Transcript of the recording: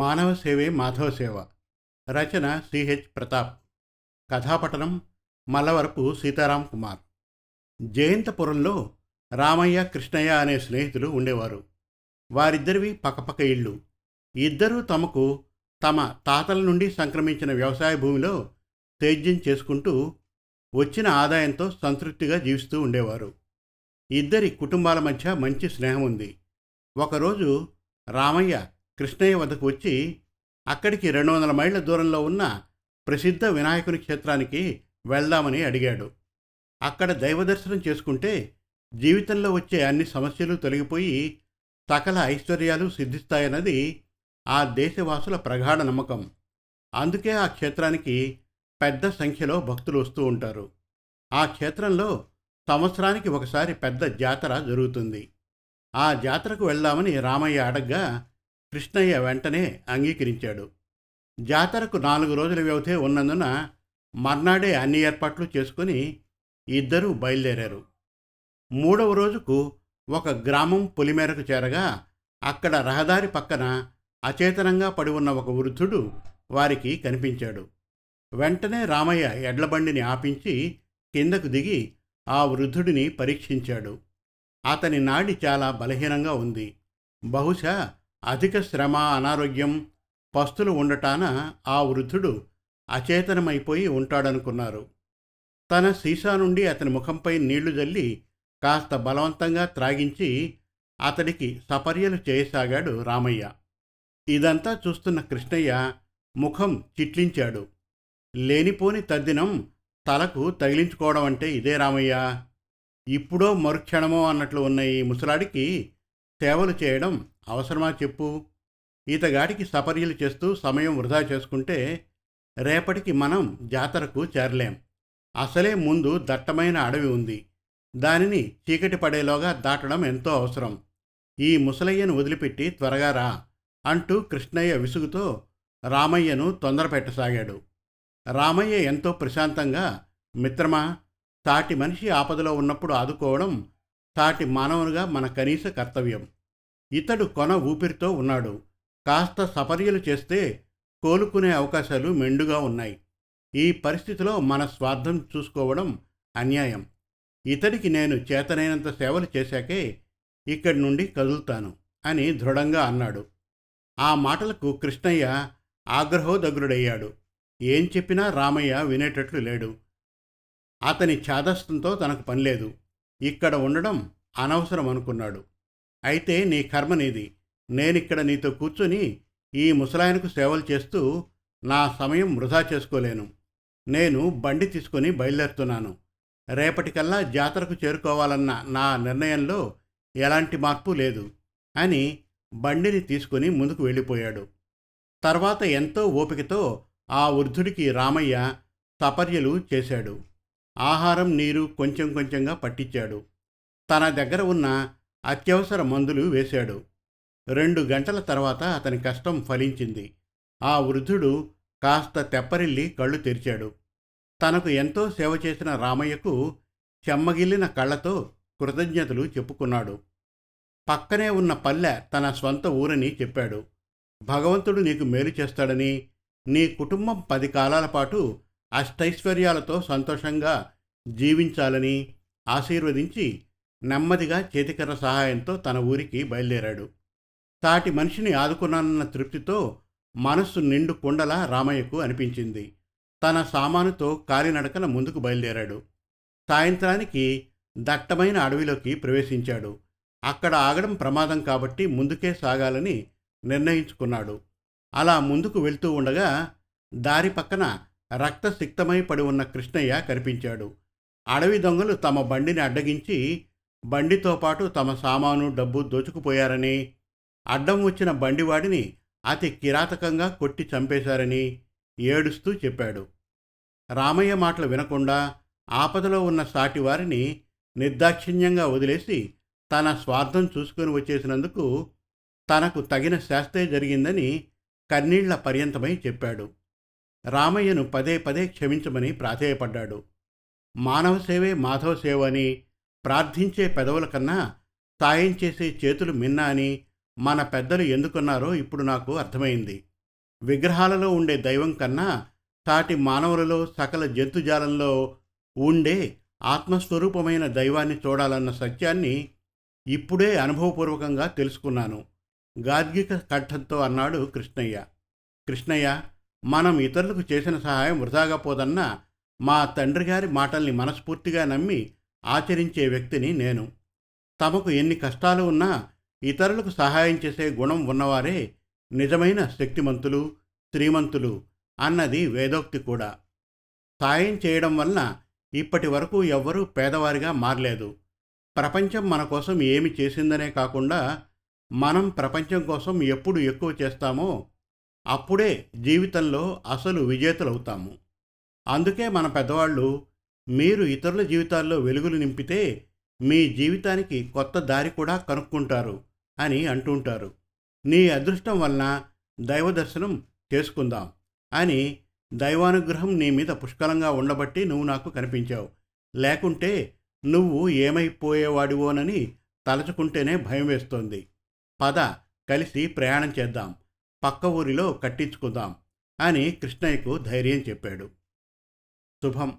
మానవ సేవే మాధవ సేవ రచన సిహెచ్ ప్రతాప్. కథాపటనం మల్లవరపు సీతారాం కుమార్. జయంతపురంలో రామయ్య కృష్ణయ్య అనే స్నేహితులు ఉండేవారు. వారిద్దరివి పక్కపక్క ఇళ్ళు. ఇద్దరూ తమకు తమ తాతల నుండి సంక్రమించిన వ్యవసాయ భూమిలో సేద్యం చేసుకుంటూ వచ్చిన ఆదాయంతో సంతృప్తిగా జీవిస్తూ ఉండేవారు. ఇద్దరి కుటుంబాల మధ్య మంచి స్నేహం ఉంది ఒకరోజు రామయ్య కృష్ణయ్య వద్దకు వచ్చి అక్కడికి రెండు వందల మైళ్ళ దూరంలో ఉన్న ప్రసిద్ధ వినాయకుని క్షేత్రానికి వెళ్దామని అడిగాడు. అక్కడ దైవదర్శనం చేసుకుంటే జీవితంలో వచ్చే అన్ని సమస్యలు తొలగిపోయి సకల ఐశ్వర్యాలు సిద్ధిస్తాయన్నది ఆ దేశవాసుల ప్రగాఢ నమ్మకం. అందుకే ఆ క్షేత్రానికి పెద్ద సంఖ్యలో భక్తులు వస్తూ ఉంటారు. ఆ క్షేత్రంలో సంవత్సరానికి ఒకసారి పెద్ద జాతర జరుగుతుంది. ఆ జాతరకు వెళ్దామని రామయ్య అడగ్గా కృష్ణయ్య వెంటనే అంగీకరించాడు. జాతరకు నాలుగు రోజుల వ్యవధి ఉన్నందున మర్నాడే అన్ని ఏర్పాట్లు చేసుకుని ఇద్దరూ బయలుదేరారు. మూడవ రోజుకు ఒక గ్రామం పొలిమేరకు చేరగా అక్కడ రహదారి పక్కన అచేతనంగా పడి ఉన్న ఒక వృద్ధుడు వారికి కనిపించాడు. వెంటనే రామయ్య ఎడ్లబండిని ఆపించి కిందకు దిగి ఆ వృద్ధుడిని పరీక్షించాడు. అతని నాడి చాలా బలహీనంగా ఉంది. బహుశా అధిక శ్రమ అనారోగ్యం పస్తులు ఉండటాన ఆ వృద్ధుడు అచేతనమైపోయి ఉంటాడనుకున్నారు. తన సీసా నుండి అతని ముఖంపై నీళ్ళు జల్లి కాస్త బలవంతంగా త్రాగించి అతడికి సపర్యలు చేయసాగాడు రామయ్య. ఇదంతా చూస్తున్న కృష్ణయ్య ముఖం చిట్లించాడు. లేనిపోని తద్దినం తలకు తగిలించుకోవడం అంటే ఇదే రామయ్య. ఇప్పుడో మరుక్షణమో అన్నట్లు ఉన్న ఈ ముసలాడికి సేవలు చేయడం అవసరమా చెప్పు. ఈతగాడికి సపర్యలు చేస్తూ సమయం వృధా చేసుకుంటే రేపటికి మనం జాతరకు చేరలేం. అసలే ముందు దట్టమైన అడవి ఉంది. దానిని చీకటి పడేలోగా దాటడం ఎంతో అవసరం. ఈ ముసలయ్యను వదిలిపెట్టి త్వరగా రా అంటూ కృష్ణయ్య విసుగుతో రామయ్యను తొందరపెట్టసాగాడు. రామయ్య ఎంతో ప్రశాంతంగా మిత్రమా సాటి మనిషి ఆపదలో ఉన్నప్పుడు ఆదుకోవడం సాటి మానవునిగా మన కనీస కర్తవ్యం. ఇతడు కొన ఊపిరితో ఉన్నాడు. కాస్త సపర్యలు చేస్తే కోలుకునే అవకాశాలు మెండుగా ఉన్నాయి. ఈ పరిస్థితిలో మన స్వార్థం చూసుకోవడం అన్యాయం. ఇతడికి నేను చేతనైనంత సేవలు చేశాకే ఇక్కడి నుండి కదులుతాను అని దృఢంగా అన్నాడు. ఆ మాటలకు కృష్ణయ్య ఆగ్రహోదగ్రుడయ్యాడు. ఏం చెప్పినా రామయ్య వినేటట్లు లేడు. అతని ఛాదస్థంతో తనకు పనిలేదు. ఇక్కడ ఉండడం అనవసరం అనుకున్నాడు అయితే నీ కర్మ నీది. నేనిక్కడ నీతో కూర్చొని ఈ ముసలాయనకు సేవలు చేస్తూ నా సమయం వృధా చేసుకోలేను. నేను బండి తీసుకొని బయలుదేరుతున్నాను. రేపటికల్లా జాతరకు చేరుకోవాలన్న నా నిర్ణయంలో ఎలాంటి మార్పు లేదు అని బండిని తీసుకొని ముందుకు వెళ్ళిపోయాడు. తర్వాత ఎంతో ఓపికతో ఆ వృద్ధుడికి రామయ్య తపర్యలు చేశాడు. ఆహారం నీరు కొంచెం కొంచెంగా పట్టించాడు. తన దగ్గర ఉన్న అత్యవసర మందులు వేశాడు. రెండు గంటల తర్వాత అతని కష్టం ఫలించింది. ఆ వృద్ధుడు కాస్త తెప్పరిల్లి కళ్ళు తెరిచాడు. తనకు ఎంతో సేవ చేసిన రామయ్యకు చెమ్మగిల్లిన కళ్ళతో కృతజ్ఞతలు చెప్పుకున్నాడు. పక్కనే ఉన్న పల్లె తన స్వంత ఊరని చెప్పాడు. భగవంతుడు నీకు మేలు చేస్తాడని నీ కుటుంబం పది కాలాల పాటు అష్టైశ్వర్యాలతో సంతోషంగా జీవించాలని ఆశీర్వదించి నెమ్మదిగా చేతికర్ర సహాయంతో తన ఊరికి బయలుదేరాడు. సాటి మనిషిని ఆదుకున్నానన్న తృప్తితో మనస్సు నిండు కుండలా రామయ్యకు అనిపించింది. తన సామానుతో కాలినడకన ముందుకు బయలుదేరాడు. సాయంత్రానికి దట్టమైన అడవిలోకి ప్రవేశించాడు. అక్కడ ఆగడం ప్రమాదం కాబట్టి ముందుకే సాగాలని నిర్ణయించుకున్నాడు. అలా ముందుకు వెళ్తూ ఉండగా దారి పక్కన రక్తసిక్తమై పడి ఉన్న కృష్ణయ్య కనిపించాడు. అడవి దొంగలు తమ బండిని అడ్డగించి బండితో పాటు తమ సామాను డబ్బు దోచుకుపోయారని అడ్డం వచ్చిన బండివాడిని అతి కిరాతకంగా కొట్టి చంపేశారని ఏడుస్తూ చెప్పాడు. రామయ్య మాటలు వినకుండా ఆపదలో ఉన్న సాటివారిని నిర్దాక్షిణ్యంగా వదిలేసి తన స్వార్థం చూసుకొని వచ్చేసినందుకు తనకు తగిన శాస్తే జరిగిందని కన్నీళ్ళ పర్యంతమై చెప్పాడు. రామయ్యను పదే పదే క్షమించమని ప్రాధేయపడ్డాడు. మానవ సేవే మాధవ సేవ అని ప్రార్థించే పెదవుల కన్నా సాయం చేసే చేతులు మిన్నా అని మన పెద్దలు ఎందుకున్నారో ఇప్పుడు నాకు అర్థమైంది. విగ్రహాలలో ఉండే దైవం కన్నా సాటి మానవులలో సకల జంతుజాలంలో ఉండే ఆత్మస్వరూపమైన దైవాన్ని చూడాలన్న సత్యాన్ని ఇప్పుడే అనుభవపూర్వకంగా తెలుసుకున్నాను. గాద్గిక కంఠంతో అన్నాడు కృష్ణయ్య. కృష్ణయ్య మనం ఇతరులకు చేసిన సహాయం వృధాగా పోదన్న మా తండ్రి గారి మాటల్ని మనస్ఫూర్తిగా నమ్మి ఆచరించే వ్యక్తిని నేను. తమకు ఎన్ని కష్టాలు ఉన్నా ఇతరులకు సహాయం చేసే గుణం ఉన్నవారే నిజమైన శక్తిమంతులు శ్రీమంతులు అన్నది వేదోక్తి కూడా. సాయం చేయడం వలన ఇప్పటి వరకు ఎవ్వరూ పేదవారిగా మారలేదు. ప్రపంచం మన కోసం ఏమి చేసిందనే కాకుండా మనం ప్రపంచం కోసం ఎప్పుడు ఎక్కువ చేస్తామో అప్పుడే జీవితంలో అసలు విజేతలవుతాము. అందుకే మన పెద్దవాళ్ళు మీరు ఇతరుల జీవితాల్లో వెలుగులు నింపితే మీ జీవితానికి కొత్త దారి కూడా కనుక్కుంటారు అని అంటుంటారు. నీ అదృష్టం వలన దైవ దర్శనం చేసుకుందాం అని దైవానుగ్రహం నీ మీద పుష్కలంగా ఉండబట్టి నువ్వు నాకు కనిపించావు. లేకుంటే నువ్వు ఏమైపోయేవాడివోనని తలచుకుంటేనే భయం వేస్తోంది. పద కలిసి ప్రయాణం చేద్దాం. పక్క ఊరిలో కట్టించుకుందాం అని కృష్ణయ్యకు ధైర్యం చెప్పాడు. శుభం.